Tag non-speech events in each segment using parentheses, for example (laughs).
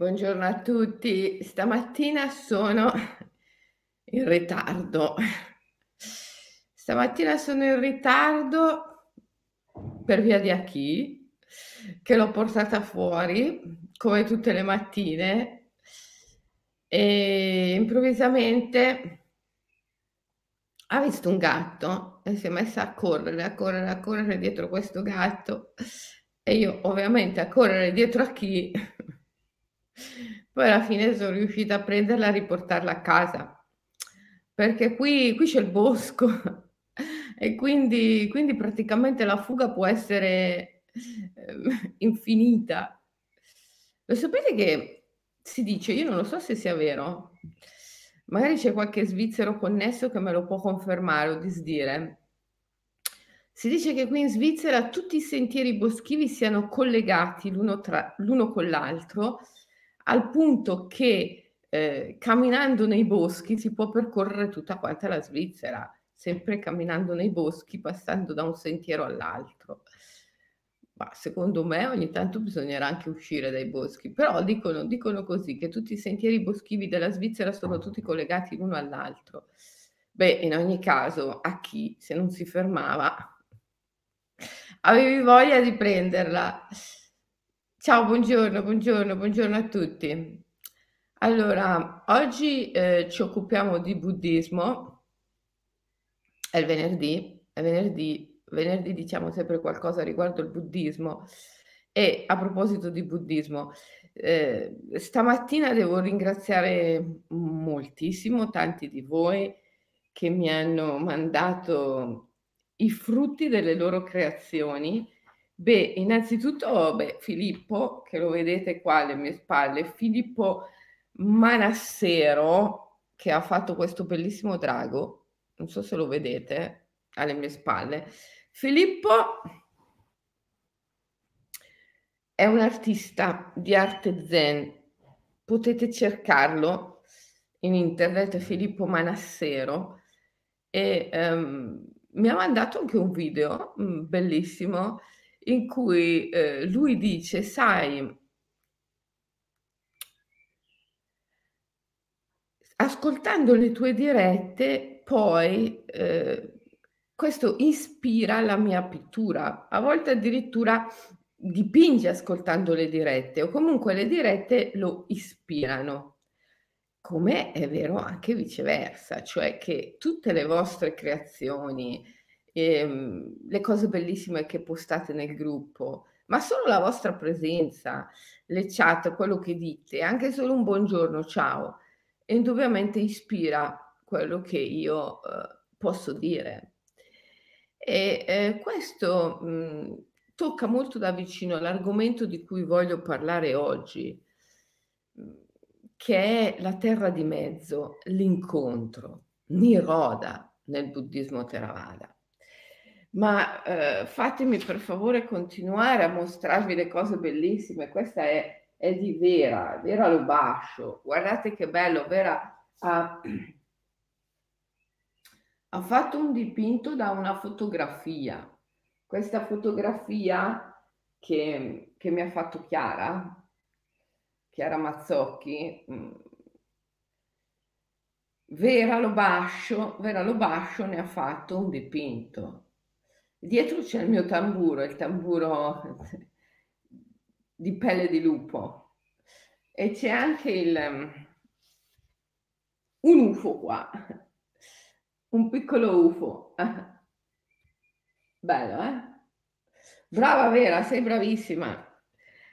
Buongiorno a tutti. Stamattina sono in ritardo. Stamattina sono in ritardo per via di Aki, che l'ho portata fuori come tutte le mattine e improvvisamente ha visto un gatto e si è messa a correre, a correre, a correre dietro questo gatto e io ovviamente a correre dietro a chi poi alla fine sono riuscita a prenderla e riportarla a casa, perché qui, qui c'è il bosco (laughs) e quindi, quindi praticamente la fuga può essere eh, infinita. Lo sapete che si dice, io non lo so se sia vero, magari c'è qualche svizzero connesso che me lo può confermare o disdire. Si dice che qui in Svizzera tutti i sentieri boschivi siano collegati l'uno, tra, l'uno con l'altro al punto che eh, camminando nei boschi si può percorrere tutta quanta la Svizzera, sempre camminando nei boschi, passando da un sentiero all'altro. Ma secondo me ogni tanto bisognerà anche uscire dai boschi, però dicono, dicono così che tutti i sentieri boschivi della Svizzera sono tutti collegati l'uno all'altro. Beh, in ogni caso, a chi se non si fermava avevi voglia di prenderla. Ciao, buongiorno, buongiorno, buongiorno a tutti. Allora, oggi eh, ci occupiamo di buddismo, è il venerdì, è venerdì, venerdì diciamo sempre qualcosa riguardo il buddismo. E a proposito di buddismo, eh, stamattina devo ringraziare moltissimo tanti di voi che mi hanno mandato i frutti delle loro creazioni Beh, innanzitutto, beh, Filippo, che lo vedete qua alle mie spalle, Filippo Manassero, che ha fatto questo bellissimo drago, non so se lo vedete, alle mie spalle. Filippo è un artista di arte zen, potete cercarlo in internet, Filippo Manassero, e um, mi ha mandato anche un video um, bellissimo in cui eh, lui dice, sai, ascoltando le tue dirette, poi eh, questo ispira la mia pittura. A volte addirittura dipinge ascoltando le dirette o comunque le dirette lo ispirano. Come è vero anche viceversa, cioè che tutte le vostre creazioni, ehm, le cose bellissime che postate nel gruppo, ma solo la vostra presenza, le chat, quello che dite, anche solo un buongiorno, ciao, indubbiamente ispira quello che io eh, posso dire. E eh, questo mh, tocca molto da vicino l'argomento di cui voglio parlare oggi, che è la terra di mezzo, l'incontro, Niroda nel buddismo Theravada ma eh, fatemi per favore continuare a mostrarvi le cose bellissime. Questa è, è di Vera, Vera lo bascio. Guardate che bello, Vera ha, ha fatto un dipinto da una fotografia. Questa fotografia che, che mi ha fatto Chiara, Chiara Mazzocchi, mm, Vera Lobascio, Vera Lobascio ne ha fatto un dipinto Dietro c'è il mio tamburo, il tamburo di pelle di lupo. E c'è anche il, un UFO qua, un piccolo UFO. (laughs) Bello, eh? Brava Vera, sei bravissima.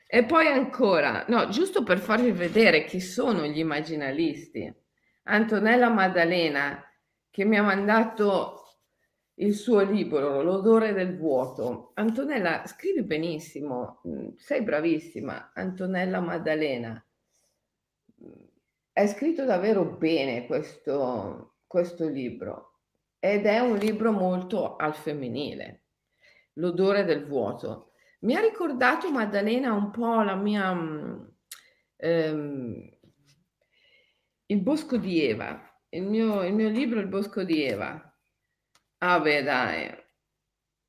E poi ancora, no, giusto per farvi vedere chi sono gli immaginalisti. Antonella Maddalena che mi ha mandato il suo libro L'odore del vuoto. Antonella, scrivi benissimo, mm, sei bravissima, Antonella Maddalena. È scritto davvero bene questo, questo libro ed è un libro molto al femminile, L'odore del vuoto. Mi ha ricordato Maddalena un po' la mia... Mm, ehm, il bosco di Eva, il mio, il mio libro Il bosco di Eva Ah beh dai.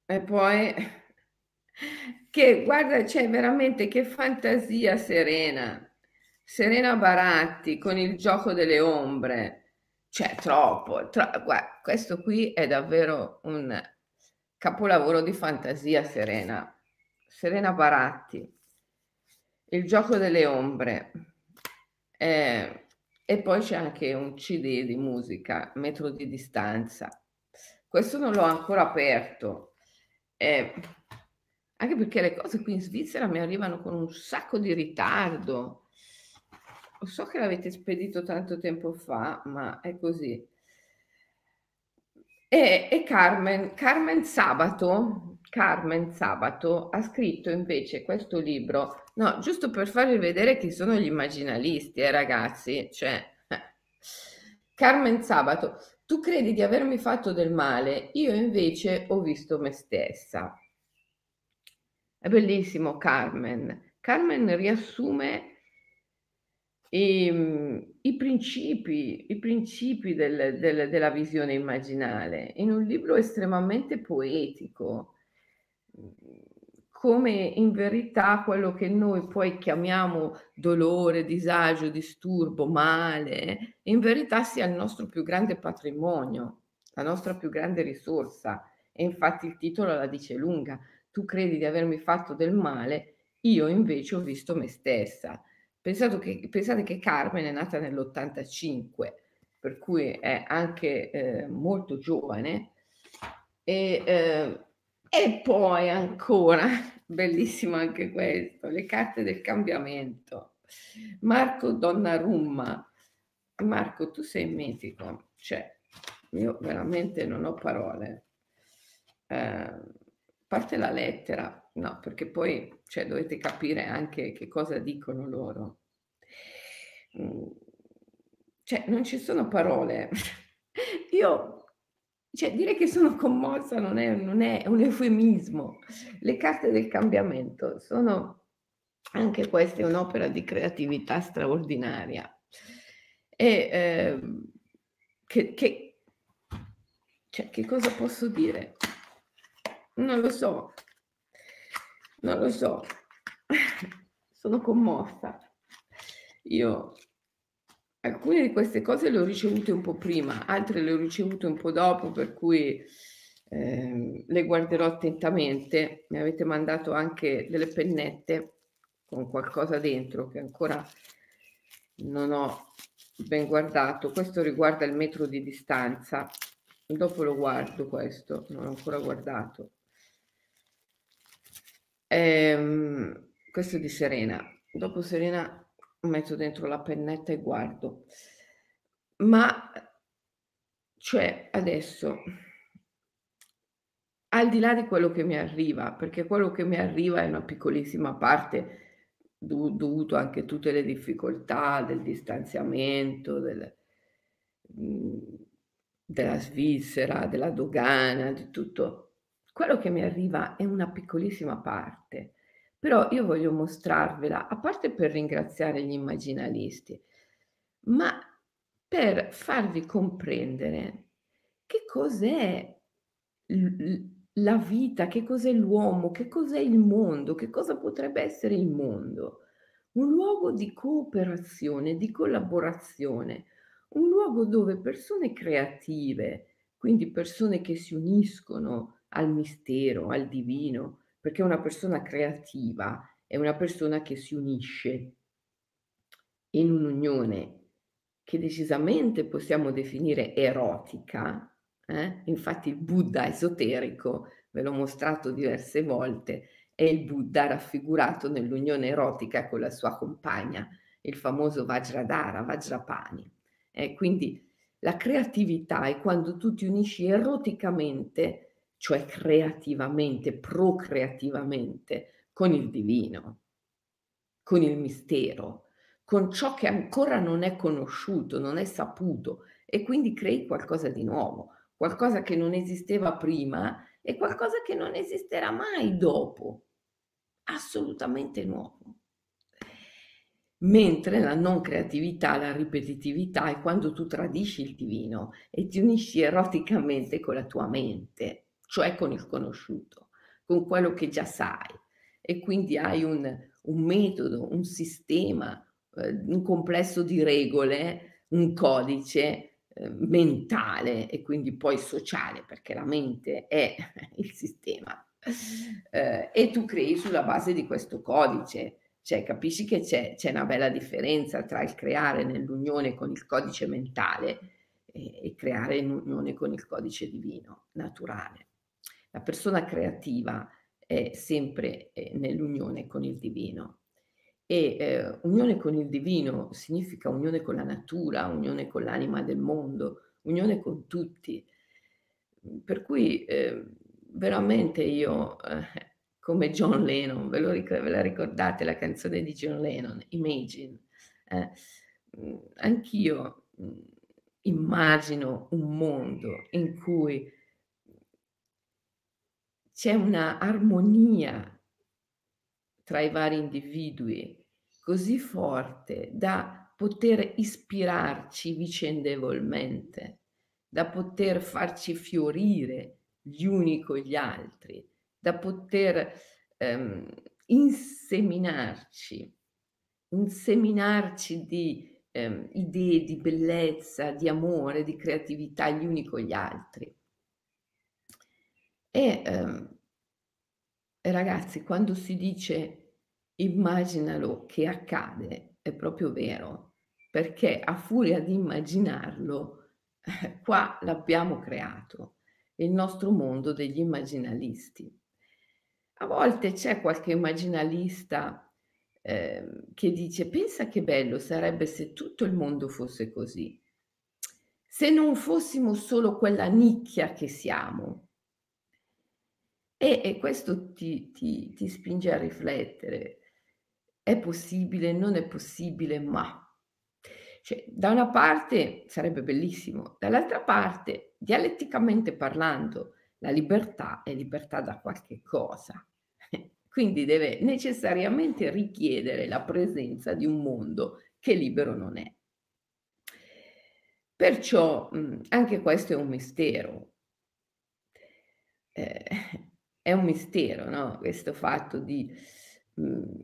E poi (laughs) che guarda, c'è veramente che fantasia serena. Serena Baratti con il gioco delle ombre, cioè troppo, tro- guarda, questo qui è davvero un capolavoro di fantasia, Serena. Serena Baratti, il gioco delle ombre. Eh, e poi c'è anche un CD di musica, metro di distanza. Questo non l'ho ancora aperto. Eh, anche perché le cose qui in Svizzera mi arrivano con un sacco di ritardo. So che l'avete spedito tanto tempo fa, ma è così. E, e Carmen, Carmen Sabato, Carmen Sabato ha scritto invece questo libro, no, giusto per farvi vedere chi sono gli immaginalisti, eh, ragazzi, cioè, eh. Carmen Sabato, tu credi di avermi fatto del male, io invece ho visto me stessa. È bellissimo Carmen. Carmen riassume i, i principi, i principi del, del, della visione immaginale in un libro estremamente poetico, come in verità quello che noi poi chiamiamo dolore, disagio, disturbo, male, in verità sia il nostro più grande patrimonio, la nostra più grande risorsa. E infatti il titolo la dice lunga, tu credi di avermi fatto del male, io invece ho visto me stessa. Che, pensate che Carmen è nata nell'85, per cui è anche eh, molto giovane. E, eh, e poi ancora, (laughs) bellissimo anche questo, le carte del cambiamento. Marco Donnarumma. Marco, tu sei mitico, cioè, io veramente non ho parole. Eh, parte la lettera, no, perché poi cioè, dovete capire anche che cosa dicono loro. Mm, cioè, non ci sono parole. (laughs) Io, cioè, dire che sono commossa non è, non è un eufemismo. Le carte del cambiamento sono anche questa un'opera di creatività straordinaria. E eh, che, che, cioè, che cosa posso dire? Non lo so, non lo so, (laughs) sono commossa. Io alcune di queste cose le ho ricevute un po' prima, altre le ho ricevute un po' dopo, per cui eh, le guarderò attentamente. Mi avete mandato anche delle pennette con qualcosa dentro che ancora non ho ben guardato. Questo riguarda il metro di distanza. Dopo lo guardo questo, non l'ho ancora guardato. Ehm, questo di Serena. Dopo Serena metto dentro la pennetta e guardo. Ma cioè adesso al di là di quello che mi arriva, perché quello che mi arriva è una piccolissima parte dov- dovuto anche a tutte le difficoltà del distanziamento, del, mhmm, della Svizzera, della dogana, di tutto quello che mi arriva è una piccolissima parte, però io voglio mostrarvela, a parte per ringraziare gli immaginalisti, ma per farvi comprendere che cos'è la vita, che cos'è l'uomo, che cos'è il mondo, che cosa potrebbe essere il mondo. Un luogo di cooperazione, di collaborazione, un luogo dove persone creative, quindi persone che si uniscono, al mistero, al divino, perché una persona creativa è una persona che si unisce in un'unione che decisamente possiamo definire erotica. Eh? Infatti il Buddha esoterico, ve l'ho mostrato diverse volte, è il Buddha raffigurato nell'unione erotica con la sua compagna, il famoso Vajradhara, Vajrapani. Eh, quindi la creatività è quando tu ti unisci eroticamente cioè creativamente, procreativamente, con il divino, con il mistero, con ciò che ancora non è conosciuto, non è saputo e quindi crei qualcosa di nuovo, qualcosa che non esisteva prima e qualcosa che non esisterà mai dopo, assolutamente nuovo. Mentre la non creatività, la ripetitività è quando tu tradisci il divino e ti unisci eroticamente con la tua mente cioè con il conosciuto, con quello che già sai. E quindi hai un, un metodo, un sistema, eh, un complesso di regole, un codice eh, mentale e quindi poi sociale, perché la mente è (laughs) il sistema. Eh, e tu crei sulla base di questo codice, cioè capisci che c'è, c'è una bella differenza tra il creare nell'unione con il codice mentale e, e creare in unione con il codice divino, naturale. La persona creativa è sempre eh, nell'unione con il divino. E eh, unione con il divino significa unione con la natura, unione con l'anima del mondo, unione con tutti. Per cui eh, veramente io, eh, come John Lennon, ve, ric- ve, la ricordate la canzone di John Lennon, Imagine? Eh, mm, anch'io mm, immagino un mondo in cui c'è una armonia tra i vari individui così forte da poter ispirarci vicendevolmente, da poter farci fiorire gli uni con gli altri, da poter ehm, inseminarci, inseminarci di ehm, idee di bellezza, di amore, di creatività gli uni con gli altri. E, ehm, ragazzi, quando si dice immaginalo che accade, è proprio vero, perché a furia di immaginarlo, eh, (laughs) qua l'abbiamo creato, il nostro mondo degli immaginalisti. A volte c'è qualche immaginalista eh, che dice pensa che bello sarebbe se tutto il mondo fosse così, se non fossimo solo quella nicchia che siamo, e, e questo ti, ti, ti spinge a riflettere. È possibile, non è possibile, ma... Cioè, da una parte sarebbe bellissimo, dall'altra parte, dialetticamente parlando, la libertà è libertà da qualche cosa. (laughs) Quindi deve necessariamente richiedere la presenza di un mondo che libero non è. Perciò anche questo è un mistero. Eh, è un mistero, no? Questo fatto di mh, mhmm,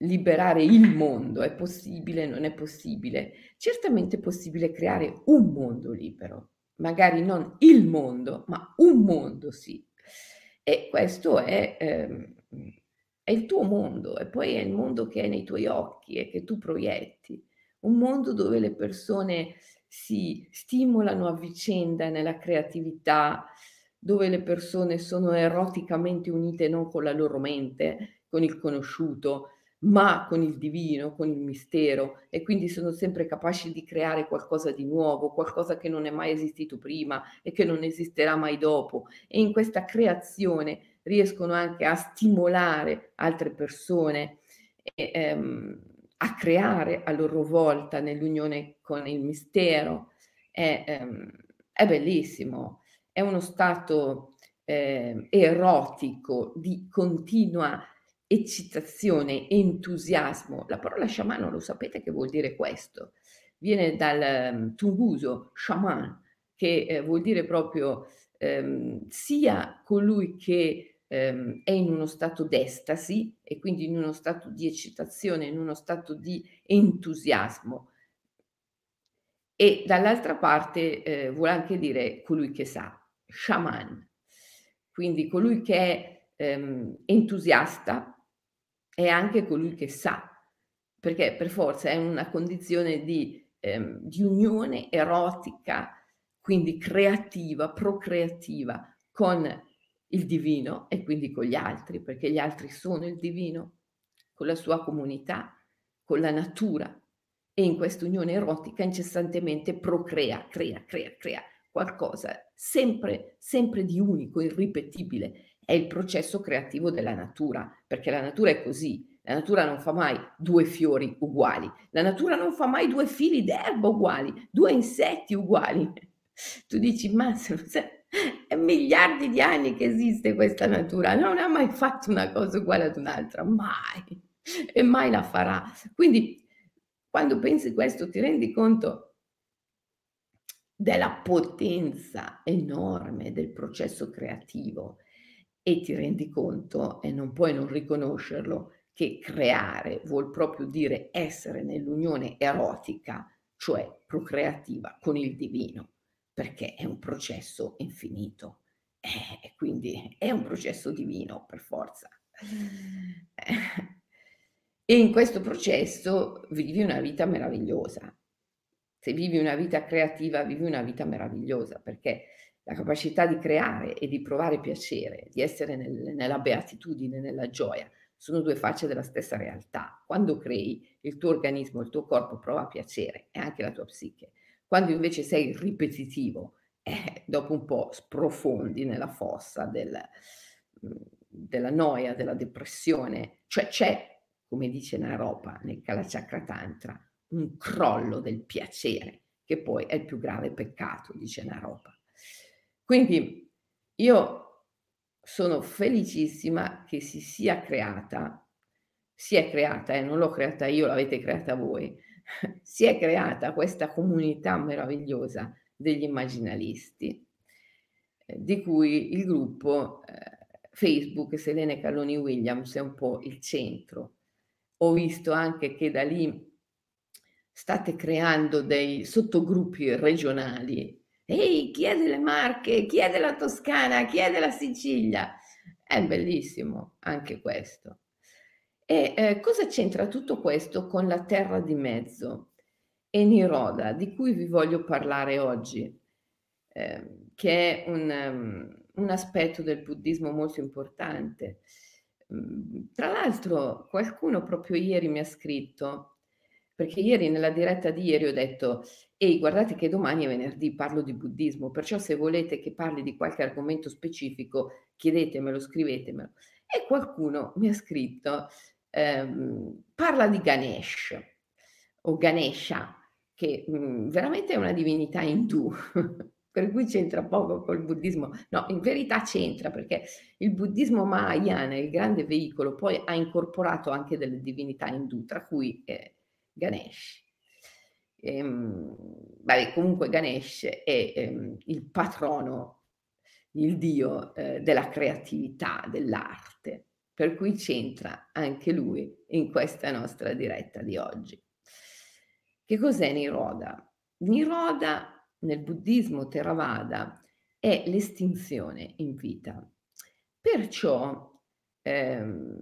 liberare il mondo, è possibile, non è possibile? Certamente è possibile creare un mondo libero, magari non il mondo, ma un mondo sì. E questo è, ehm, è il tuo mondo e poi è il mondo che è nei tuoi occhi e che tu proietti. Un mondo dove le persone si stimolano a vicenda nella creatività, dove le persone sono eroticamente unite non con la loro mente, con il conosciuto, ma con il divino, con il mistero e quindi sono sempre capaci di creare qualcosa di nuovo, qualcosa che non è mai esistito prima e che non esisterà mai dopo. E in questa creazione riescono anche a stimolare altre persone e, ehm, a creare a loro volta nell'unione con il mistero. È, ehm, è bellissimo è uno stato eh, erotico di continua eccitazione, entusiasmo. La parola sciamano lo sapete che vuol dire questo? Viene dal um, tunguso shaman, che eh, vuol dire proprio ehm, sia colui che ehm, è in uno stato d'estasi e quindi in uno stato di eccitazione, in uno stato di entusiasmo. E dall'altra parte eh, vuole anche dire colui che sa, shaman, quindi colui che è ehm, entusiasta è anche colui che sa, perché per forza è una condizione di, ehm, di unione erotica, quindi creativa, procreativa con il divino e quindi con gli altri, perché gli altri sono il divino, con la sua comunità, con la natura e in questa unione erotica incessantemente procrea, crea, crea, crea qualcosa sempre, sempre di unico, irripetibile. È il processo creativo della natura, perché la natura è così. La natura non fa mai due fiori uguali, la natura non fa mai due fili d'erba uguali, due insetti uguali. (laughs) Tu dici, ma è miliardi di anni che esiste questa natura, non ha mai fatto una cosa uguale ad un'altra, mai, e mai la farà. Quindi quando pensi questo ti rendi conto della potenza enorme del processo creativo e ti rendi conto, e non puoi non riconoscerlo, che creare vuol proprio dire essere nell'unione erotica, cioè procreativa, con il divino, perché è un processo infinito. Eh, quindi è un processo divino per forza. Eh, (laughs) e in questo processo vivi una vita meravigliosa. Se vivi una vita creativa, vivi una vita meravigliosa, perché la capacità di creare e di provare piacere, di essere nel, nella beatitudine, nella gioia, sono due facce della stessa realtà. Quando crei, il tuo organismo, il tuo corpo prova piacere e anche la tua psiche. Quando invece sei ripetitivo, eh, dopo un po' sprofondi nella fossa del, della noia, della depressione, cioè c'è, come dice Naropa nel Kalachakra Tantra, un crollo del piacere, che poi è il più grave peccato, dice Naropa. Quindi io sono felicissima che si sia creata, si è creata, eh, non l'ho creata io, l'avete creata voi, (laughs) si è creata questa comunità meravigliosa degli immaginalisti, eh, di cui il gruppo eh, Facebook Selene Calloni Williams è un po' il centro. Ho visto anche che da lì state creando dei sottogruppi regionali Ehi, chi è delle Marche? Chi è della Toscana? Chi è della Sicilia? È bellissimo anche questo. E eh, cosa c'entra tutto questo con la terra di mezzo e Niroda, di cui vi voglio parlare oggi, eh, che è un, um, un, aspetto del buddismo molto importante. Mm, tra l'altro, qualcuno proprio ieri mi ha scritto perché ieri nella diretta di ieri ho detto, ehi guardate che domani è venerdì, parlo di buddismo, perciò se volete che parli di qualche argomento specifico, chiedetemelo, scrivetemelo. E qualcuno mi ha scritto, ehm, parla di Ganesh o Ganesha, che mh, mm, veramente è una divinità indù, (laughs) per cui c'entra poco col buddismo. No, in verità c'entra perché il buddismo Mahayana, il grande veicolo, poi ha incorporato anche delle divinità indù, tra cui eh, Ganesh. Ehm, beh, comunque Ganesh è ehm, il patrono, il dio eh, della creatività, dell'arte, per cui c'entra anche lui in questa nostra diretta di oggi. Che cos'è Niroda? Niroda nel buddismo Theravada è l'estinzione in vita. Perciò ehm,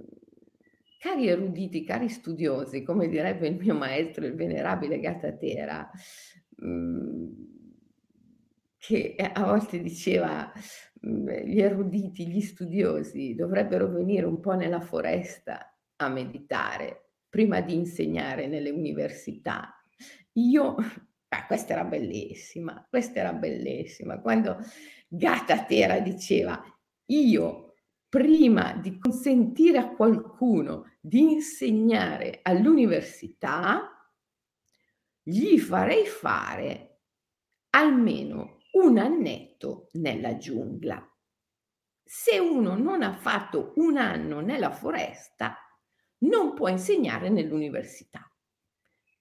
Cari eruditi, cari studiosi, come direbbe il mio maestro, il venerabile Gatatera, mm, che a volte diceva mm, gli eruditi, gli studiosi dovrebbero venire un po' nella foresta a meditare prima di insegnare nelle università. Io, ah, questa era bellissima, questa era bellissima, quando Gatatera diceva io prima di consentire a qualcuno di insegnare all'università, gli farei fare almeno un annetto nella giungla. Se uno non ha fatto un anno nella foresta, non può insegnare nell'università.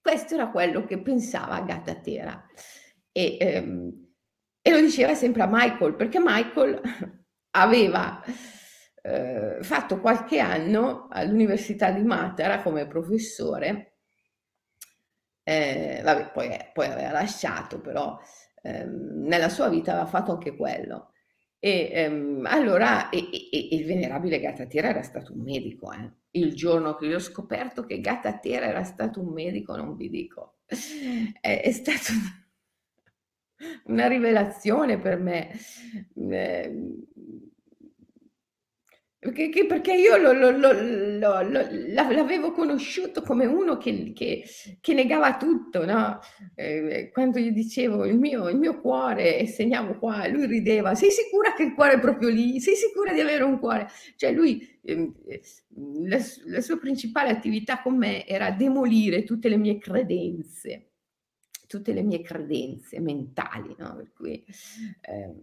Questo era quello che pensava Gatatera e, ehm, e lo diceva sempre a Michael, perché Michael (laughs) aveva eh, fatto qualche anno all'Università di Matera come professore, eh, vabbè, poi, poi, aveva lasciato, però ehm, nella sua vita aveva fatto anche quello. E ehm, allora e, e, e il venerabile Gatatera era stato un medico. Eh. Il giorno che io ho scoperto che Gatatera era stato un medico, non vi dico, è, è stata una rivelazione per me. Eh, perché, perché io lo, lo, lo, l'avevo conosciuto come uno che, che, che negava tutto, no? eh, quando gli dicevo il mio, il mio, cuore e segnavo qua, lui rideva, sei sicura che il cuore è proprio lì? Sei sicura di avere un cuore? Cioè lui, eh, la, la, sua principale attività con me era demolire tutte le mie credenze, tutte le mie credenze mentali, no? Per cui eh,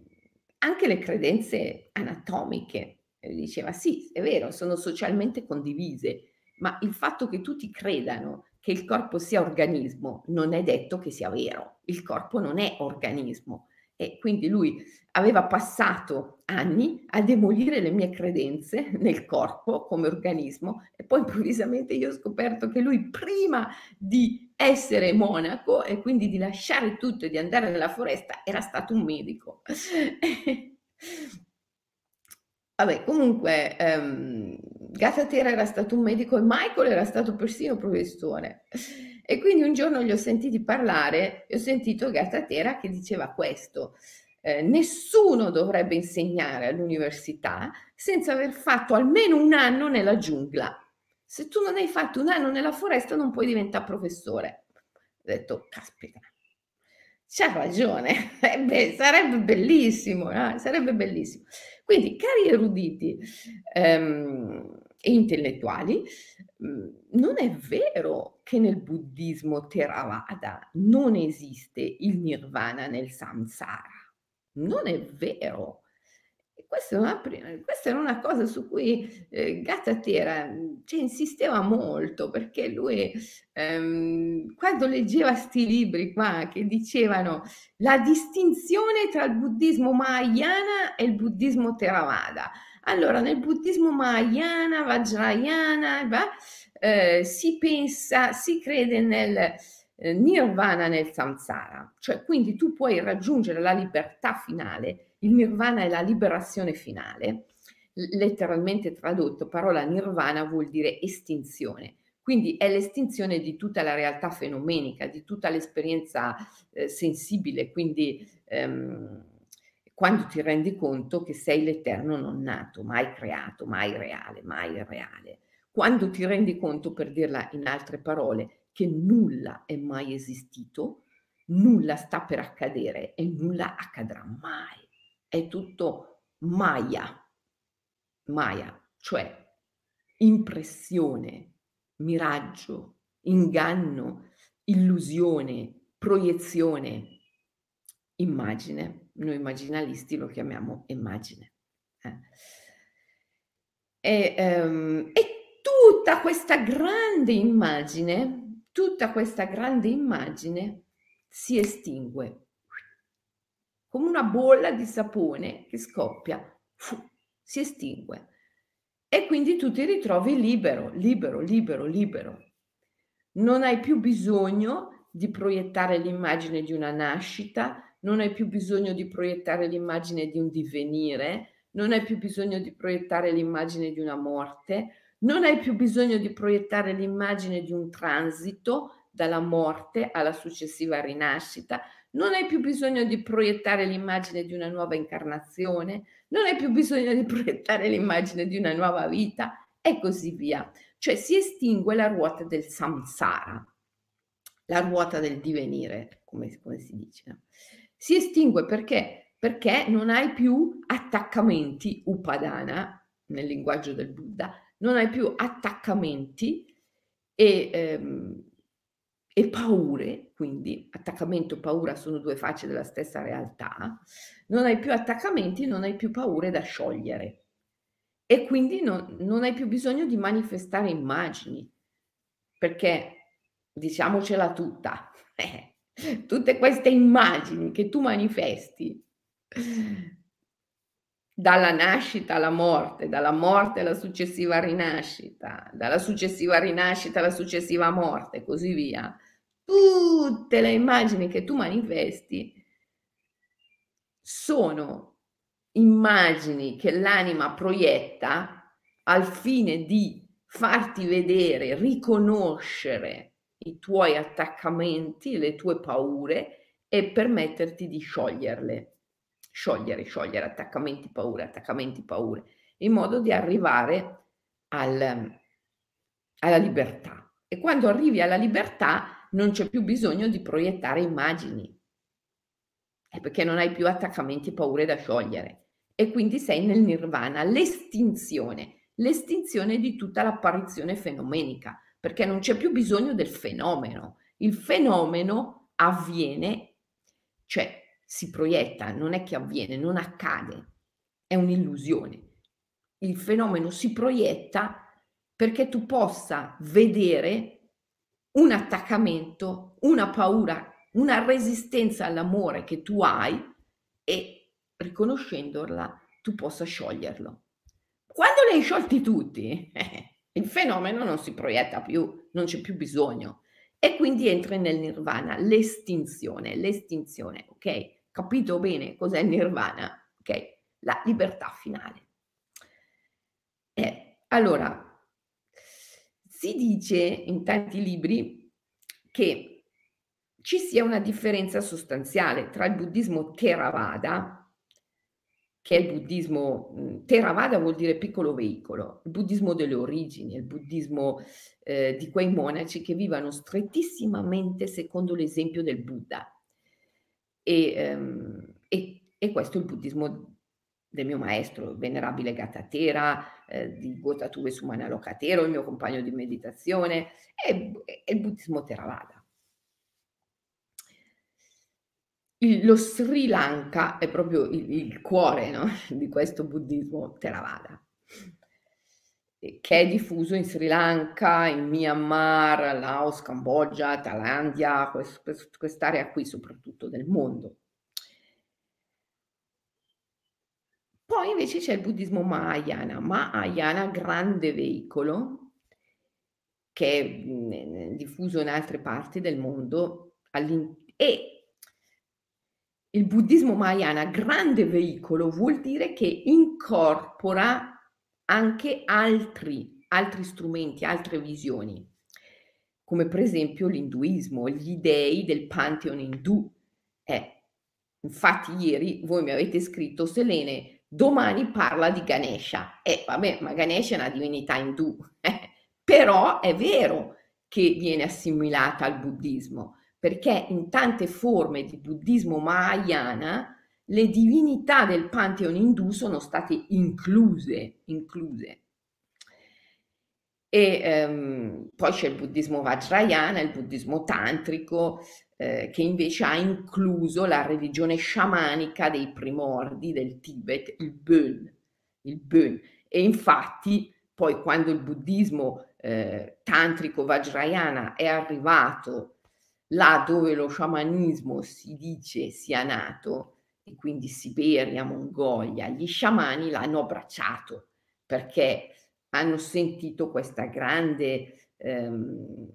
anche le credenze anatomiche diceva sì, è vero, sono socialmente condivise, ma il fatto che tutti credano che il corpo sia organismo non è detto che sia vero. Il corpo non è organismo, E quindi lui aveva passato anni a demolire le mie credenze nel corpo come organismo e poi improvvisamente io ho scoperto che lui prima di essere monaco e quindi di lasciare tutto e di andare nella foresta era stato un medico. Vabbè, comunque, ehm, Gatatera era stato un medico e Michael era stato persino professore. E quindi un giorno gli ho sentiti parlare e ho sentito Gatatera che diceva questo. Eh, nessuno dovrebbe insegnare all'università senza aver fatto almeno un anno nella giungla. Se tu non hai fatto un anno nella foresta non puoi diventare professore. Ho detto, caspita, c'ha ragione, (laughs) eh beh, sarebbe bellissimo, eh? sarebbe bellissimo. Quindi, cari eruditi ehm, e intellettuali, mhmm, non è vero che nel buddismo Theravada non esiste il nirvana nel samsara. Non è vero. Questa, è una, questa era una cosa su cui eh, Gatatera cioè, insisteva molto perché lui ehm, quando leggeva questi libri qua che dicevano la distinzione tra il buddismo Mahayana e il buddismo Theravada. Allora, nel buddismo Mahayana, Vajrayana, eh, si pensa, si crede nel eh, nirvana nel samsara, cioè quindi tu puoi raggiungere la libertà finale, il nirvana è la liberazione finale, letteralmente tradotto, parola nirvana vuol dire estinzione, quindi è l'estinzione di tutta la realtà fenomenica, di tutta l'esperienza eh, sensibile, quindi ehm, quando ti rendi conto che sei l'eterno non nato, mai creato, mai reale, mai reale. Quando ti rendi conto, per dirla in altre parole, che nulla è mai esistito, nulla sta per accadere e nulla accadrà mai. È tutto Maya, Maya, cioè impressione, miraggio, inganno, illusione, proiezione, immagine. Noi immaginalisti lo chiamiamo immagine. Eh. E, um, e tutta questa grande immagine tutta questa grande immagine si estingue come una bolla di sapone che scoppia, fu, si estingue. E quindi tu ti ritrovi libero, libero, libero, libero. Non hai più bisogno di proiettare l'immagine di una nascita, non hai più bisogno di proiettare l'immagine di un divenire, non hai più bisogno di proiettare l'immagine di una morte, non hai più bisogno di proiettare l'immagine di un transito dalla morte alla successiva rinascita, non hai più bisogno di proiettare l'immagine di una nuova incarnazione, non hai più bisogno di (laughs) proiettare l'immagine di una nuova vita e così via. Cioè si estingue la ruota del samsara, la ruota del divenire, come, come si dice. Si estingue perché? Perché non hai più attaccamenti upadana, nel linguaggio del Buddha, non hai più attaccamenti e, ehm, e paure, quindi attaccamento e paura sono due facce della stessa realtà, non hai più attaccamenti, non hai più paure da sciogliere. E quindi non, non hai più bisogno di manifestare immagini, perché diciamocela tutta, (laughs) tutte queste immagini che tu manifesti dalla nascita alla morte, dalla morte alla successiva rinascita, dalla successiva rinascita alla successiva morte e così via, tutte le immagini che tu manifesti sono immagini che l'anima proietta al fine di farti vedere, riconoscere i tuoi attaccamenti, le tue paure e permetterti di scioglierle sciogliere, sciogliere attaccamenti, paure, attaccamenti, paure, in modo di arrivare al, alla libertà. E quando arrivi alla libertà non c'è più bisogno di proiettare immagini, è perché non hai più attaccamenti paure da sciogliere. E quindi sei nel nirvana, l'estinzione, l'estinzione di tutta l'apparizione fenomenica, perché non c'è più bisogno del fenomeno. Il fenomeno avviene, cioè si proietta, non è che avviene, non accade, è un'illusione. Il fenomeno si proietta perché tu possa vedere un attaccamento, una paura, una resistenza all'amore che tu hai e riconoscendola tu possa scioglierlo. Quando li hai sciolti tutti, (laughs) il fenomeno non si proietta più, non c'è più bisogno e quindi entri nel nirvana, l'estinzione, l'estinzione, ok? Capito bene cos'è il nirvana? Ok? La libertà finale. Eh, allora, si dice in tanti libri che ci sia una differenza sostanziale tra il buddismo Theravada, che è il buddismo, Theravada vuol dire piccolo veicolo, il buddismo delle origini, il buddismo eh, di quei monaci che vivono strettissimamente secondo l'esempio del Buddha. E, ehm, e, e questo è il buddismo del mio maestro, venerabile Gatatera, eh, di Gotatube Sumana Lokatero, il mio compagno di meditazione, e, e il buddismo Theravada. Il, lo Sri Lanka è proprio il, il cuore no? (laughs) di questo buddismo Theravada, che è diffuso in Sri Lanka, in Myanmar, Laos, Cambogia, Thailandia, quest, quest'area qui soprattutto del mondo. Poi invece c'è il buddismo Mahayana, Mahayana grande veicolo che è mhmm, diffuso in altre parti del mondo e il buddismo Mahayana grande veicolo vuol dire che incorpora anche altri, altri strumenti, altre visioni, come per esempio l'induismo, gli dei del pantheon indù. Eh, infatti ieri voi mi avete scritto Selene domani parla di Ganesha. Eh, vabbè, ma Ganesha è una divinità indù, (laughs) eh? però è vero che viene assimilata al buddismo, perché in tante forme di buddismo mahayana le divinità del pantheon indù sono state incluse, incluse. E ehm, poi c'è il buddismo vajrayana, il buddismo tantrico, eh, che invece ha incluso la religione sciamanica dei primordi del Tibet, il Bön. Il Bön. E infatti poi quando il buddismo eh, tantrico vajrayana è arrivato là dove lo sciamanismo si dice sia nato, e quindi Siberia, Mongolia, gli sciamani l'hanno abbracciato perché hanno sentito questa grande ehm,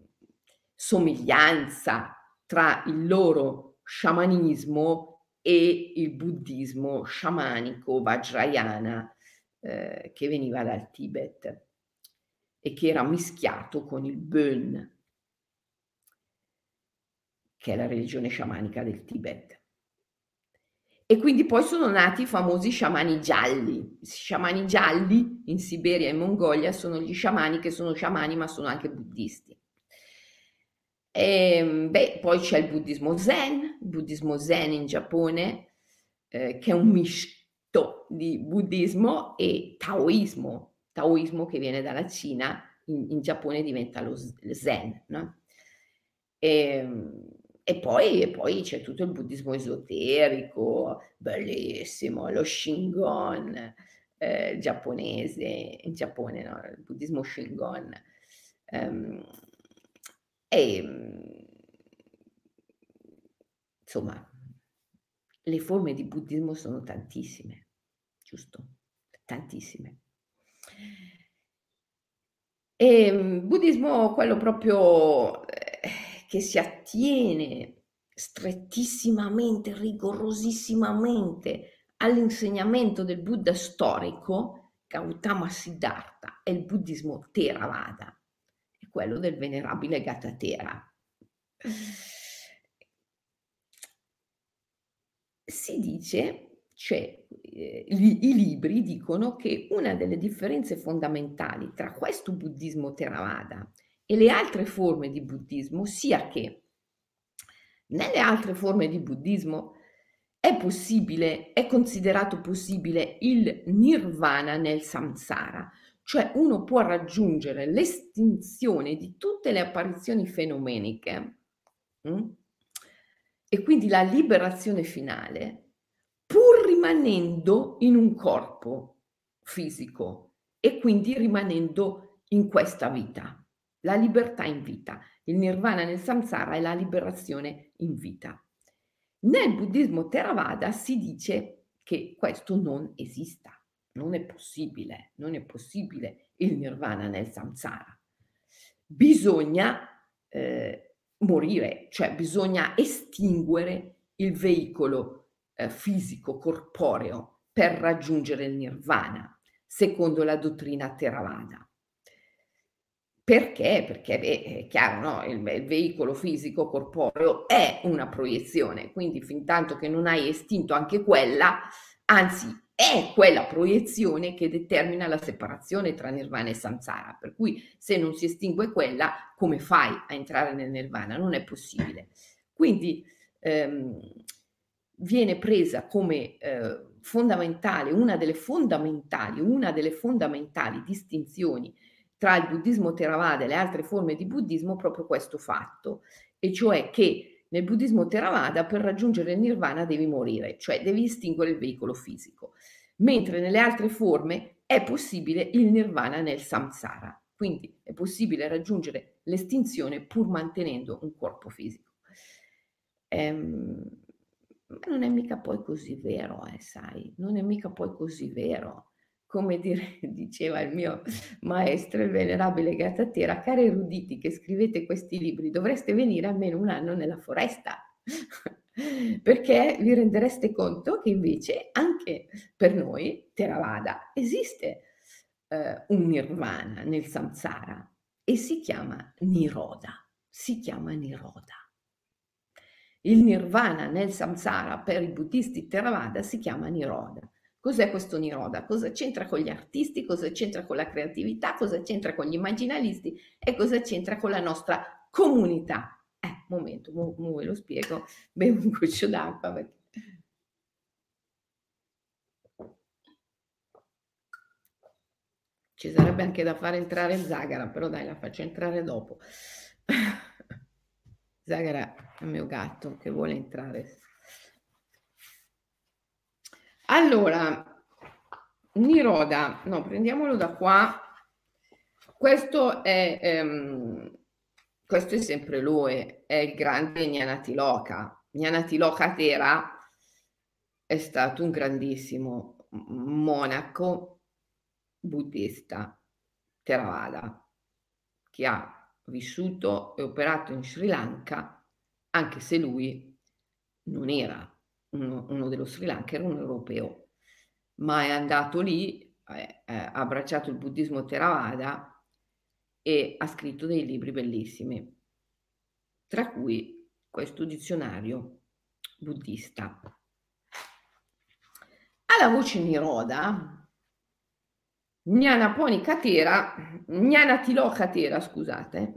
somiglianza tra il loro sciamanismo e il buddismo sciamanico vajrayana eh, che veniva dal Tibet e che era mischiato con il Bön, che è la religione sciamanica del Tibet. E quindi poi sono nati i famosi sciamani gialli. I sciamani gialli in Siberia e in Mongolia sono gli sciamani che sono sciamani ma sono anche buddisti. E, ehm, beh, poi c'è il buddismo zen, il buddismo zen in Giappone, eh, che è un misto di buddismo e taoismo, taoismo che viene dalla Cina, in, in Giappone diventa lo zen. No? E, ehm, e poi, e poi, c'è tutto il buddismo esoterico, bellissimo, lo Shingon eh, giapponese, in Giappone, no? il buddismo Shingon. Um, e insomma, le forme di buddismo sono tantissime, giusto? Tantissime. E buddismo, quello proprio che si attiene strettissimamente, rigorosissimamente all'insegnamento del Buddha storico, Gautama Siddhartha, è il buddismo Theravada, è quello del venerabile Gatatera. Si dice, cioè eh, i libri dicono che una delle differenze fondamentali tra questo buddismo Theravada e le altre forme di buddismo, sia che nelle altre forme di buddismo è possibile, è considerato possibile il nirvana nel samsara, cioè uno può raggiungere l'estinzione di tutte le apparizioni fenomeniche hm? e quindi la liberazione finale, pur rimanendo in un corpo fisico e quindi rimanendo in questa vita la libertà in vita. Il nirvana nel samsara è la liberazione in vita. Nel buddismo Theravada si dice che questo non esista, non è possibile, non è possibile il nirvana nel samsara. Bisogna eh, morire, cioè bisogna estinguere il veicolo eh, fisico, corporeo, per raggiungere il nirvana, secondo la dottrina Theravada. Perché? Perché beh, è chiaro, no? il, il, veicolo fisico corporeo è una proiezione, quindi fin tanto che non hai estinto anche quella, anzi è quella proiezione che determina la separazione tra nirvana e samsara, per cui se non si estingue quella, come fai a entrare nel nirvana? Non è possibile. Quindi ehm, viene presa come eh, fondamentale, una delle fondamentali, una delle fondamentali distinzioni tra il buddismo Theravada e le altre forme di buddismo proprio questo fatto, e cioè che nel buddismo Theravada per raggiungere il nirvana devi morire, cioè devi estinguere il veicolo fisico, mentre nelle altre forme è possibile il nirvana nel samsara, quindi è possibile raggiungere l'estinzione pur mantenendo un corpo fisico. Ehm, non è mica poi così vero, eh, sai, non è mica poi così vero come dire, (laughs) diceva il mio maestro, il venerabile Gatatera, cari eruditi che scrivete questi libri, dovreste venire almeno un anno nella foresta, (laughs) perché vi rendereste conto che invece anche per noi, Theravada, esiste eh, un nirvana nel samsara e si chiama Niroda, si chiama Niroda. Il nirvana nel samsara per i buddhisti Theravada si chiama Niroda. Cos'è questo Niroda? Cosa c'entra con gli artisti? Cosa c'entra con la creatività? Cosa c'entra con gli immaginalisti? E cosa c'entra con la nostra comunità? Eh, momento, mo, mo ve lo spiego. Bevo un goccio d'acqua perché... Ci sarebbe anche da fare entrare Zagara, però dai, la faccio entrare dopo. (laughs) Zagara è il mio gatto che vuole entrare. Allora, Niroda, no, prendiamolo da qua. Questo è, ehm, questo è sempre lui, è il grande Gnanatiloka. Gnanatiloka Tera è stato un grandissimo monaco buddista Theravada che ha vissuto e operato in Sri Lanka anche se lui non era uno, uno dello Sri Lanka era un europeo, ma è andato lì, eh, eh, ha abbracciato il buddismo Theravada e ha scritto dei libri bellissimi, tra cui questo dizionario buddista. Alla voce Niroda, Gnana Poni Katera, Gnana Tilo Katera, scusate,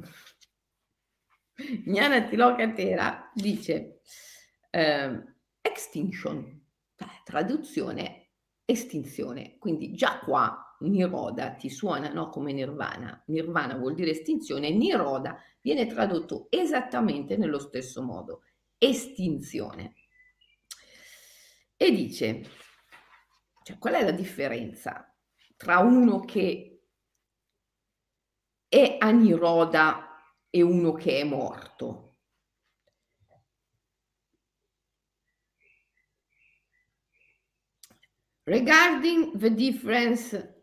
Gnana Tilo Katera dice eh, extinction, traduzione estinzione. Quindi già qua Niroda ti suona no, come Nirvana. Nirvana vuol dire estinzione, Niroda viene tradotto esattamente nello stesso modo, estinzione. E dice, cioè, qual è la differenza tra uno che è a Niroda e uno che è morto? Regarding the difference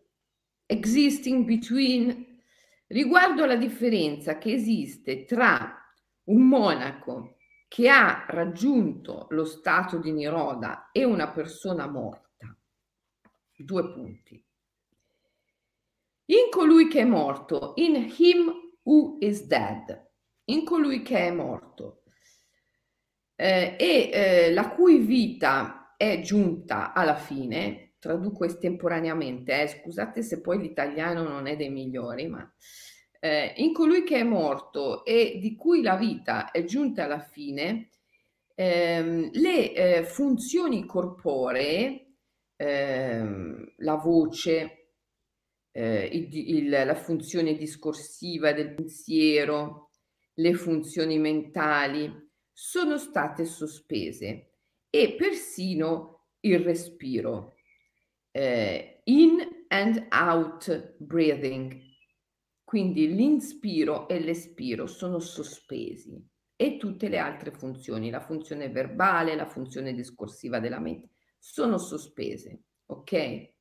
existing between, riguardo alla differenza che esiste tra un monaco che ha raggiunto lo stato di Niroda e una persona morta. Due punti. In colui che è morto, in him who is dead, in colui che è morto, eh, e eh, la cui vita è giunta alla fine, traduco estemporaneamente, eh, scusate se poi l'italiano non è dei migliori, ma eh, in colui che è morto e di cui la vita è giunta alla fine, ehm, le eh, funzioni corporee, ehm, la voce, eh, il, il, la funzione discorsiva del pensiero, le funzioni mentali, sono state sospese e persino il respiro. Eh, in and out breathing, quindi l'inspiro e l'espiro sono sospesi. e tutte le altre funzioni, la funzione verbale, la funzione discorsiva della mente, sono sospese, ok?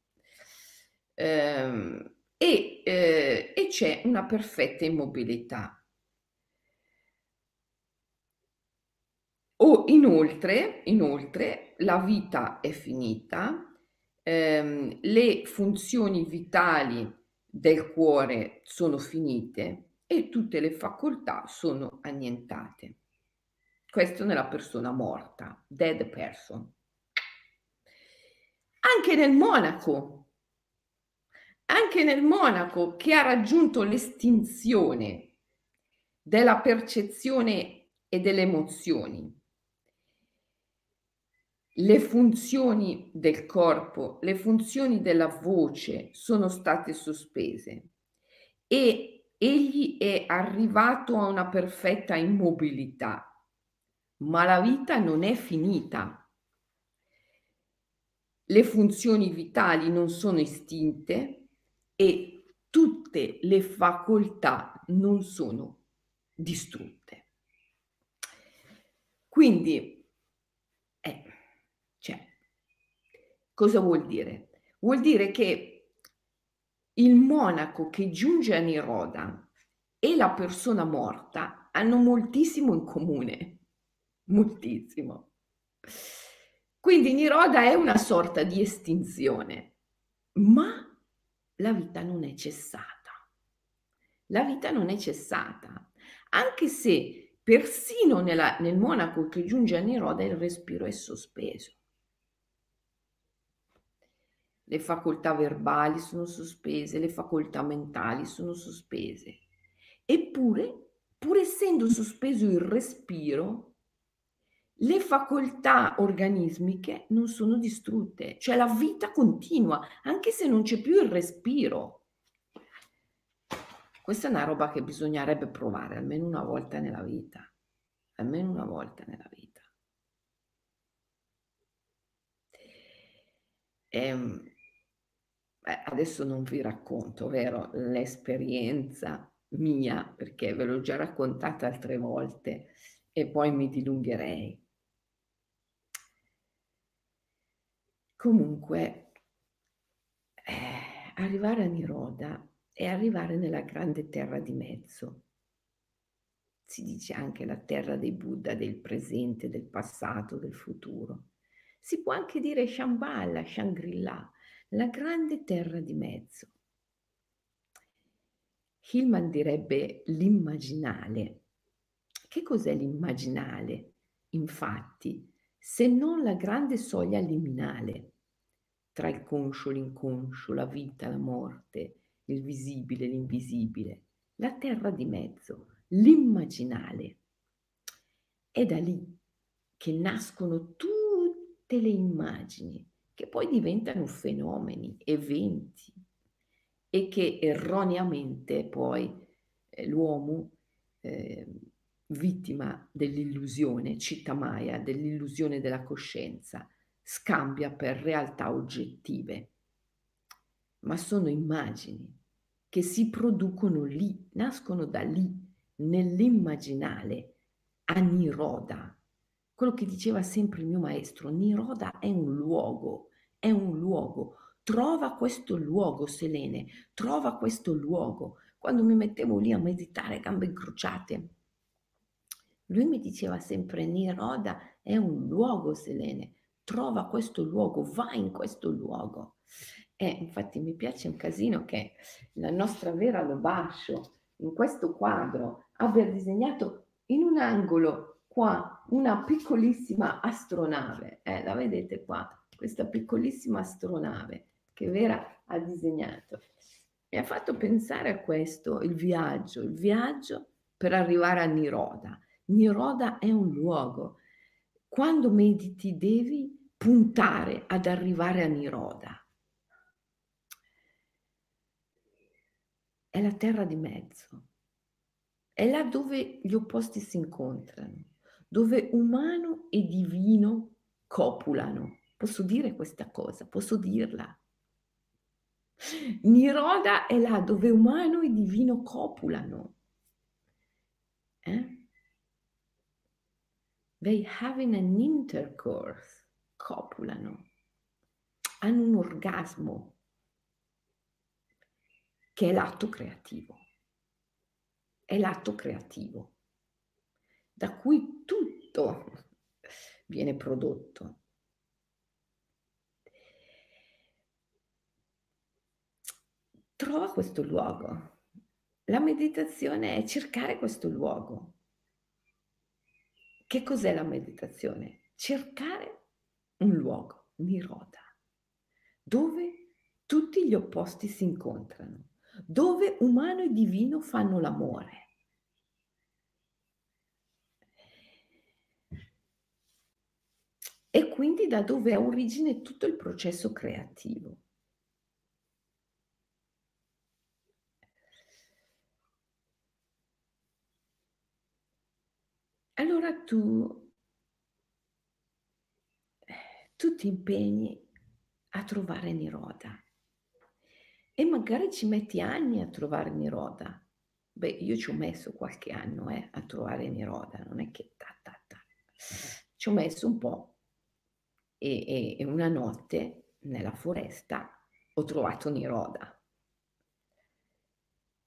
Ehm, e, eh, e c'è una perfetta immobilità. O inoltre, inoltre, la vita è finita, ehm, le funzioni vitali del cuore sono finite e tutte le facoltà sono annientate. Questo nella persona morta, dead person. Anche nel monaco, anche nel monaco che ha raggiunto l'estinzione della percezione e delle emozioni, le funzioni del corpo, le funzioni della voce sono state sospese e egli è arrivato a una perfetta immobilità, ma la vita non è finita. Le funzioni vitali non sono estinte e tutte le facoltà non sono distrutte. Quindi, eh, cioè, cosa vuol dire? Vuol dire che il monaco che giunge a Niroda e la persona morta hanno moltissimo in comune, (laughs) moltissimo. Quindi Niroda è una sorta di estinzione, ma la vita non è cessata. La vita non è cessata, anche se persino nella, nel monaco che giunge a Niroda il respiro è sospeso. Le facoltà verbali sono sospese, le facoltà mentali sono sospese. Eppure, pur essendo sospeso il respiro, le facoltà organismiche non sono distrutte, cioè la vita continua, anche se non c'è più il respiro. Questa è una roba che bisognerebbe provare almeno una volta nella vita, almeno una volta nella vita. Ehm, eh, adesso non vi racconto, vero, l'esperienza mia, perché ve l'ho già raccontata altre volte e poi mi dilungherei. Comunque, eh, arrivare a Niroda è arrivare nella grande terra di mezzo. Si dice anche la terra dei Buddha, del presente, del passato, del futuro. Si può anche dire Shambhala, Shangri-La, la grande terra di mezzo. Hillman direbbe l'immaginale. Che cos'è l'immaginale? Infatti, se non la grande soglia liminale tra il conscio e l'inconscio, la vita, la morte, il visibile, l'invisibile, la terra di mezzo, l'immaginale. È da lì che nascono tutte le immagini che poi diventano fenomeni, eventi e che erroneamente poi eh, l'uomo eh, vittima dell'illusione, città Maya, dell'illusione della coscienza, scambia per realtà oggettive. Ma sono immagini che si producono lì, nascono da lì, nell'immaginale, a Niroda. Quello che diceva sempre il mio maestro, Niroda è un luogo, è un luogo. Trova questo luogo, Selene, trova questo luogo. Quando mi mettevo lì a meditare, gambe incrociate, lui mi diceva sempre, Niroda è un luogo, Selene, trova questo luogo, vai in questo luogo. E infatti mi piace un casino che la nostra Vera Lobascio in questo quadro abbia disegnato in un angolo qua una piccolissima astronave. Eh, la vedete qua, questa piccolissima astronave che Vera ha disegnato. Mi ha fatto pensare a questo, il viaggio, il viaggio per arrivare a Niroda Niroda è un luogo. Quando mediti devi puntare ad arrivare a Niroda. È la terra di mezzo. È là dove gli opposti si incontrano, dove umano e divino copulano. Posso dire questa cosa? Posso dirla? Niroda è là dove umano e divino copulano. Eh? they having an intercourse, copulano, hanno un orgasmo, che è l'atto creativo. È l'atto creativo, da cui tutto viene prodotto. Trova questo luogo. La meditazione è cercare questo luogo. Che cos'è la meditazione? Cercare un luogo, niroda, dove tutti gli opposti si incontrano, dove umano e divino fanno l'amore. E quindi da dove ha origine tutto il processo creativo. Allora tu, tu ti impegni a trovare Niroda e magari ci metti anni a trovare Niroda. Beh, io ci ho messo qualche anno eh, a trovare Niroda, non è che ta ta ta. Ci ho messo un po' e, e, una notte nella foresta ho trovato Niroda.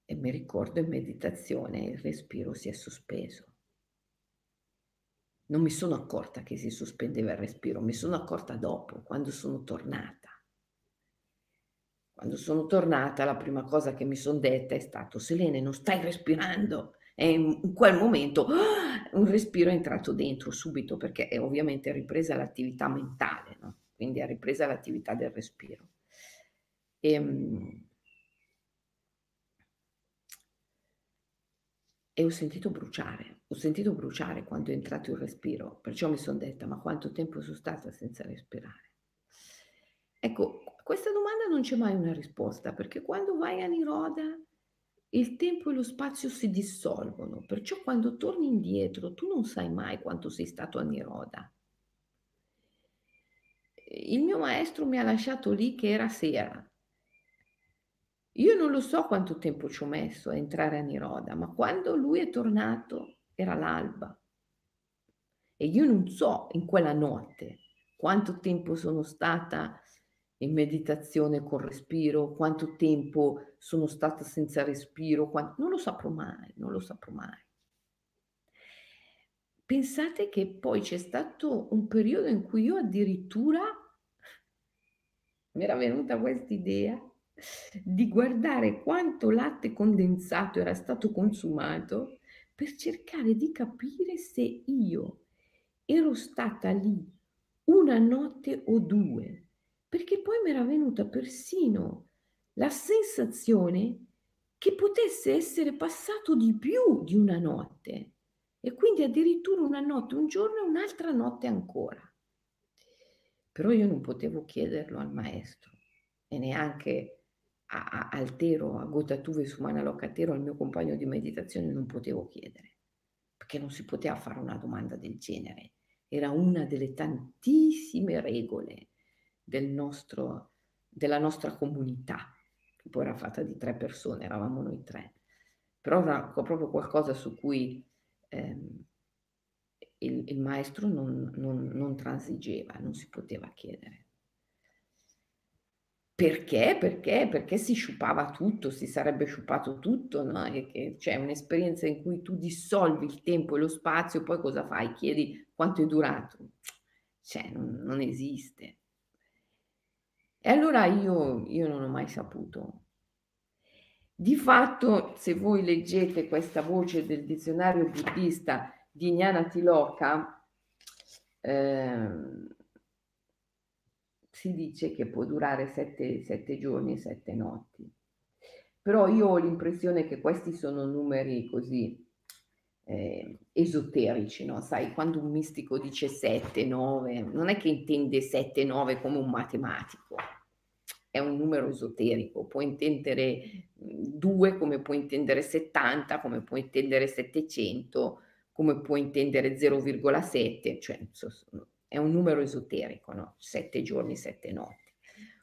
E mi ricordo in meditazione il respiro si è sospeso. Non mi sono accorta che si sospendeva il respiro, mi sono accorta dopo, quando sono tornata. Quando sono tornata, la prima cosa che mi sono detta è stato: Selene, non stai respirando. E in quel momento (gasps) un respiro è entrato dentro subito perché è ovviamente ripresa l'attività mentale, no? quindi è ripresa l'attività del respiro. E, ehm, e ho sentito bruciare, ho sentito bruciare quando è entrato il respiro, perciò mi sono detta ma quanto tempo sono stata senza respirare? Ecco, questa domanda non c'è mai una risposta perché quando vai a Niroda il tempo e lo spazio si dissolvono, perciò quando torni indietro tu non sai mai quanto sei stato a Niroda. Il mio maestro mi ha lasciato lì che era sera io non lo so quanto tempo ci ho messo a entrare a Niroda, ma quando lui è tornato era l'alba. E io non so in quella notte quanto tempo sono stata in meditazione col respiro, quanto tempo sono stata senza respiro, quanto... non lo saprò mai, non lo saprò mai. Pensate che poi c'è stato un periodo in cui io addirittura mi era venuta questa idea di guardare quanto latte condensato era stato consumato per cercare di capire se io ero stata lì una notte o due, perché poi mi era venuta persino la sensazione che potesse essere passato di più di una notte e quindi addirittura una notte, un giorno e un'altra notte ancora. Però io non potevo chiederlo al maestro e neanche a, a Altero, a Gotatuve su Manalocatero, al mio compagno di meditazione, non potevo chiedere, perché non si poteva fare una domanda del genere. Era una delle tantissime regole del nostro, della nostra comunità, che poi era fatta di tre persone, eravamo noi tre. Però era proprio qualcosa su cui ehm, il, il, maestro non, non, non transigeva, non si poteva chiedere. Perché? Perché? Perché si sciupava tutto, si sarebbe sciupato tutto, no? C'è un'esperienza in cui tu dissolvi il tempo e lo spazio, poi cosa fai? Chiedi quanto è durato. Cioè, non, non esiste. E allora io, io non ho mai saputo. Di fatto, se voi leggete questa voce del dizionario buddista di Gnana Tiloka, eh, si dice che può durare sette, sette giorni e sette notti. Però io ho l'impressione che questi sono numeri così eh, esoterici, no? Sai, quando un mistico dice 7, 9, non è che intende 7, 9 come un matematico, è un numero esoterico, può intendere 2 come può intendere 70, come può intendere 700, come può intendere 0,7, cioè è un numero esoterico, no? Sette giorni, sette notti.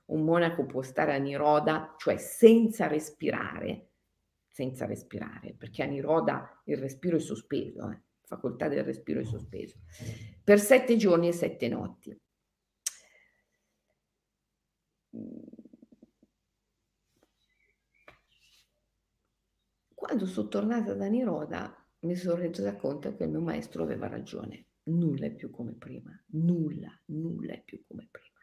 Un monaco può stare a Niroda, cioè senza respirare, senza respirare, perché a Niroda il respiro è sospeso, eh? facoltà del respiro è sospeso, per sette giorni e sette notti. Quando sono tornata da Niroda mi sono resa conto che il mio maestro aveva ragione. Nulla è più come prima, nulla, nulla è più come prima.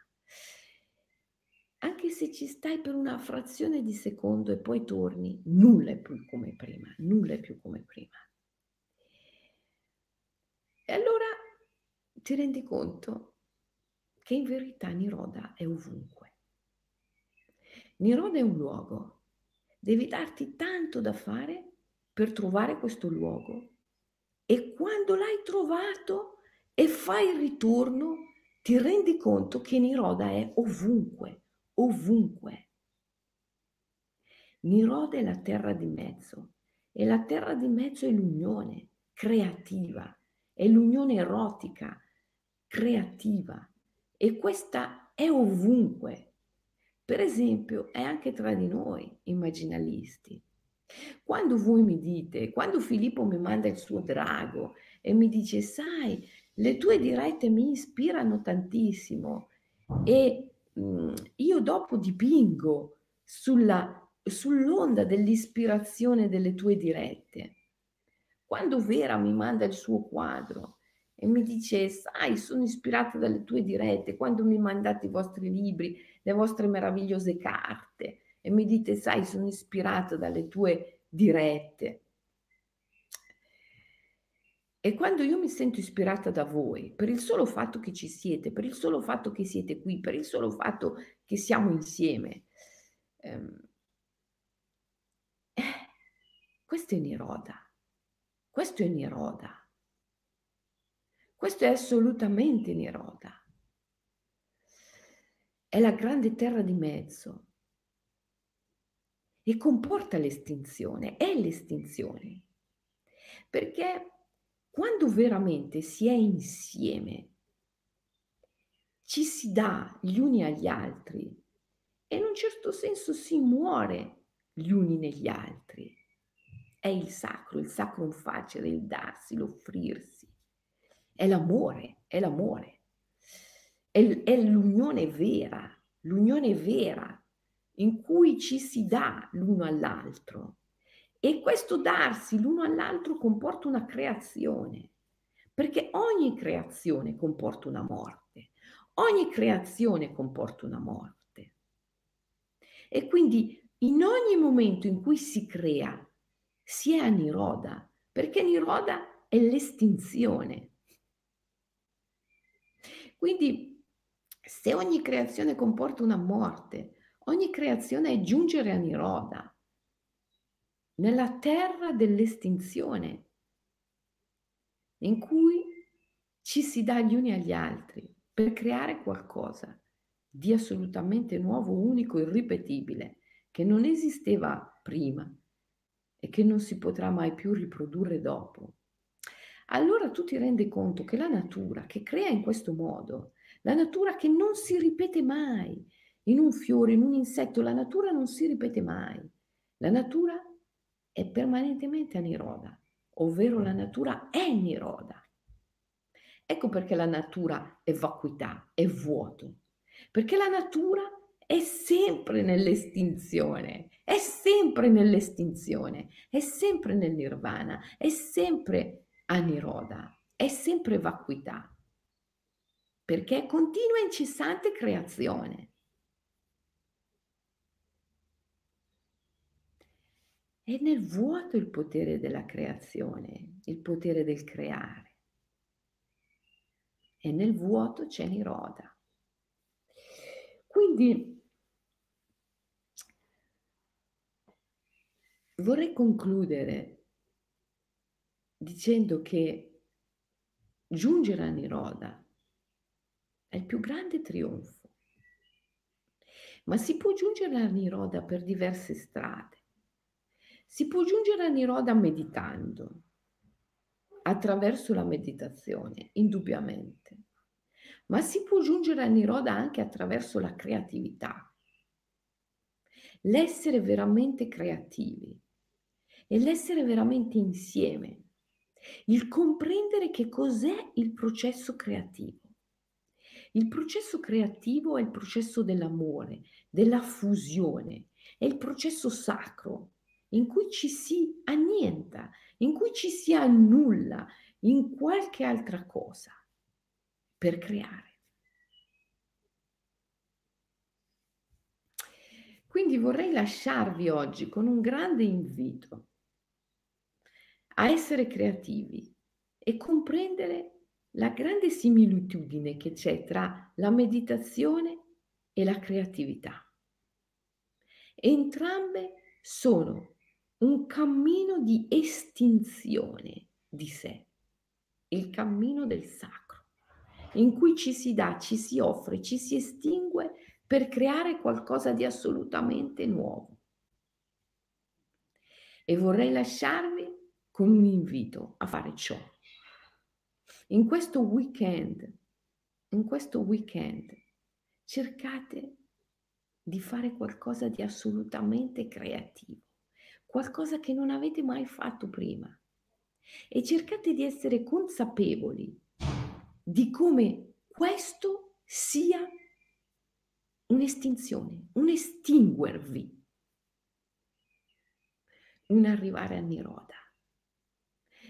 Anche se ci stai per una frazione di secondo e poi torni, nulla è più come prima, nulla è più come prima. E allora ti rendi conto che in verità Niroda è ovunque. Niroda è un luogo, devi darti tanto da fare per trovare questo luogo e quando l'hai trovato e fai il ritorno, ti rendi conto che Niroda è ovunque, ovunque. Niroda è la terra di mezzo e la terra di mezzo è l'unione creativa, è l'unione erotica creativa e questa è ovunque. Per esempio, è anche tra di noi, immaginalisti. Quando voi mi dite, quando Filippo mi manda il suo drago e mi dice, sai, le tue dirette mi ispirano tantissimo e io dopo dipingo sulla, sull'onda dell'ispirazione delle tue dirette. Quando Vera mi manda il suo quadro e mi dice, sai, sono ispirata dalle tue dirette, quando mi mandate i vostri libri, le vostre meravigliose carte, e mi dite, sai, sono ispirata dalle tue dirette. E quando io mi sento ispirata da voi, per il solo fatto che ci siete, per il solo fatto che siete qui, per il solo fatto che siamo insieme, ehm, eh, questo è Niroda, questo è Niroda, questo è assolutamente Niroda. È la grande terra di mezzo, e comporta l'estinzione, è l'estinzione. Perché quando veramente si è insieme, ci si dà gli uni agli altri e in un certo senso si muore gli uni negli altri. È il sacro, il sacro facile, il darsi, l'offrirsi. È l'amore, è l'amore. È, è l'unione vera, l'unione vera in cui ci si dà l'uno all'altro. E questo darsi l'uno all'altro comporta una creazione, perché ogni creazione comporta una morte, ogni creazione comporta una morte. E quindi in ogni momento in cui si crea, si è a Niroda, perché Niroda è l'estinzione. Quindi se ogni creazione comporta una morte, Ogni creazione è giungere a Niroda, nella terra dell'estinzione, in cui ci si dà gli uni agli altri per creare qualcosa di assolutamente nuovo, unico, irripetibile, che non esisteva prima e che non si potrà mai più riprodurre dopo. Allora tu ti rendi conto che la natura che crea in questo modo, la natura che non si ripete mai, in un fiore, in un insetto, la natura non si ripete mai. La natura è permanentemente a Niroda, ovvero la natura è Niroda. Ecco perché la natura è vacuità, è vuoto, perché la natura è sempre nell'estinzione, è sempre nell'estinzione, è sempre nel nirvana, è sempre a Niroda, è sempre vacuità, perché è continua e incessante creazione. È nel vuoto il potere della creazione, il potere del creare. E nel vuoto c'è Niroda. Quindi vorrei concludere dicendo che giungere a Niroda è il più grande trionfo, ma si può giungere a Niroda per diverse strade. Si può giungere a Niroda meditando, attraverso la meditazione, indubbiamente, ma si può giungere a Niroda anche attraverso la creatività, l'essere veramente creativi e l'essere veramente insieme. il comprendere che cos'è il processo creativo. Il processo creativo è il processo dell'amore, della fusione, è il processo sacro in cui ci si annienta, in cui ci si annulla in qualche altra cosa per creare. Quindi vorrei lasciarvi oggi con un grande invito a essere creativi e comprendere la grande similitudine che c'è tra la meditazione e la creatività. Entrambe sono un cammino di estinzione di sé, il cammino del sacro, in cui ci si dà, ci si offre, ci si estingue per creare qualcosa di assolutamente nuovo. E vorrei lasciarvi con un invito a fare ciò. In questo weekend, in questo weekend, cercate di fare qualcosa di assolutamente creativo, qualcosa che non avete mai fatto prima. E cercate di essere consapevoli di come questo sia un'estinzione, un estinguervi, un arrivare a Niroda.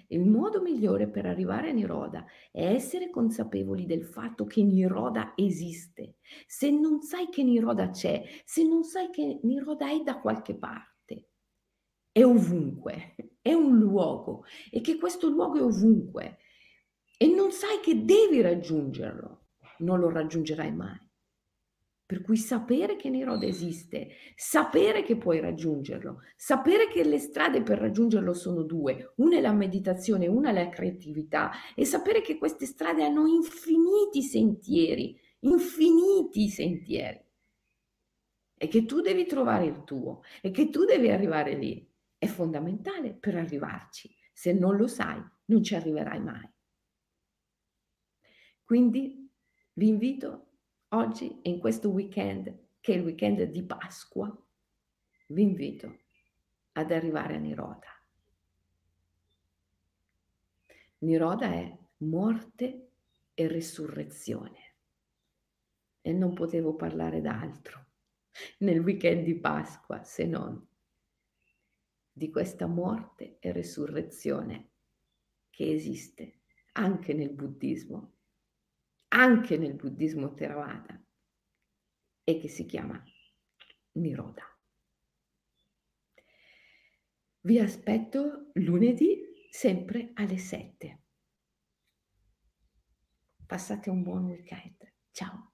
Il modo migliore per arrivare a Niroda è essere consapevoli del fatto che Niroda esiste. Se non sai che Niroda c'è, se non sai che Niroda è da qualche parte, è ovunque, è un luogo e che questo luogo è ovunque. E non sai che devi raggiungerlo, non lo raggiungerai mai. Per cui sapere che Niroda esiste, sapere che puoi raggiungerlo, sapere che le strade per raggiungerlo sono due, una è la meditazione, una è la creatività, e sapere che queste strade hanno infiniti sentieri, infiniti sentieri, e che tu devi trovare il tuo, e che tu devi arrivare lì, è fondamentale per arrivarci. Se non lo sai, non ci arriverai mai. Quindi vi invito Oggi, in questo weekend, che è il weekend di Pasqua, vi invito ad arrivare a Niroda. Niroda è morte e risurrezione. E non potevo parlare d'altro nel weekend di Pasqua se non di questa morte e risurrezione che esiste anche nel buddismo anche nel buddismo Theravada e che si chiama Niroda. Vi aspetto lunedì sempre alle 7. Passate un buon weekend. Ciao.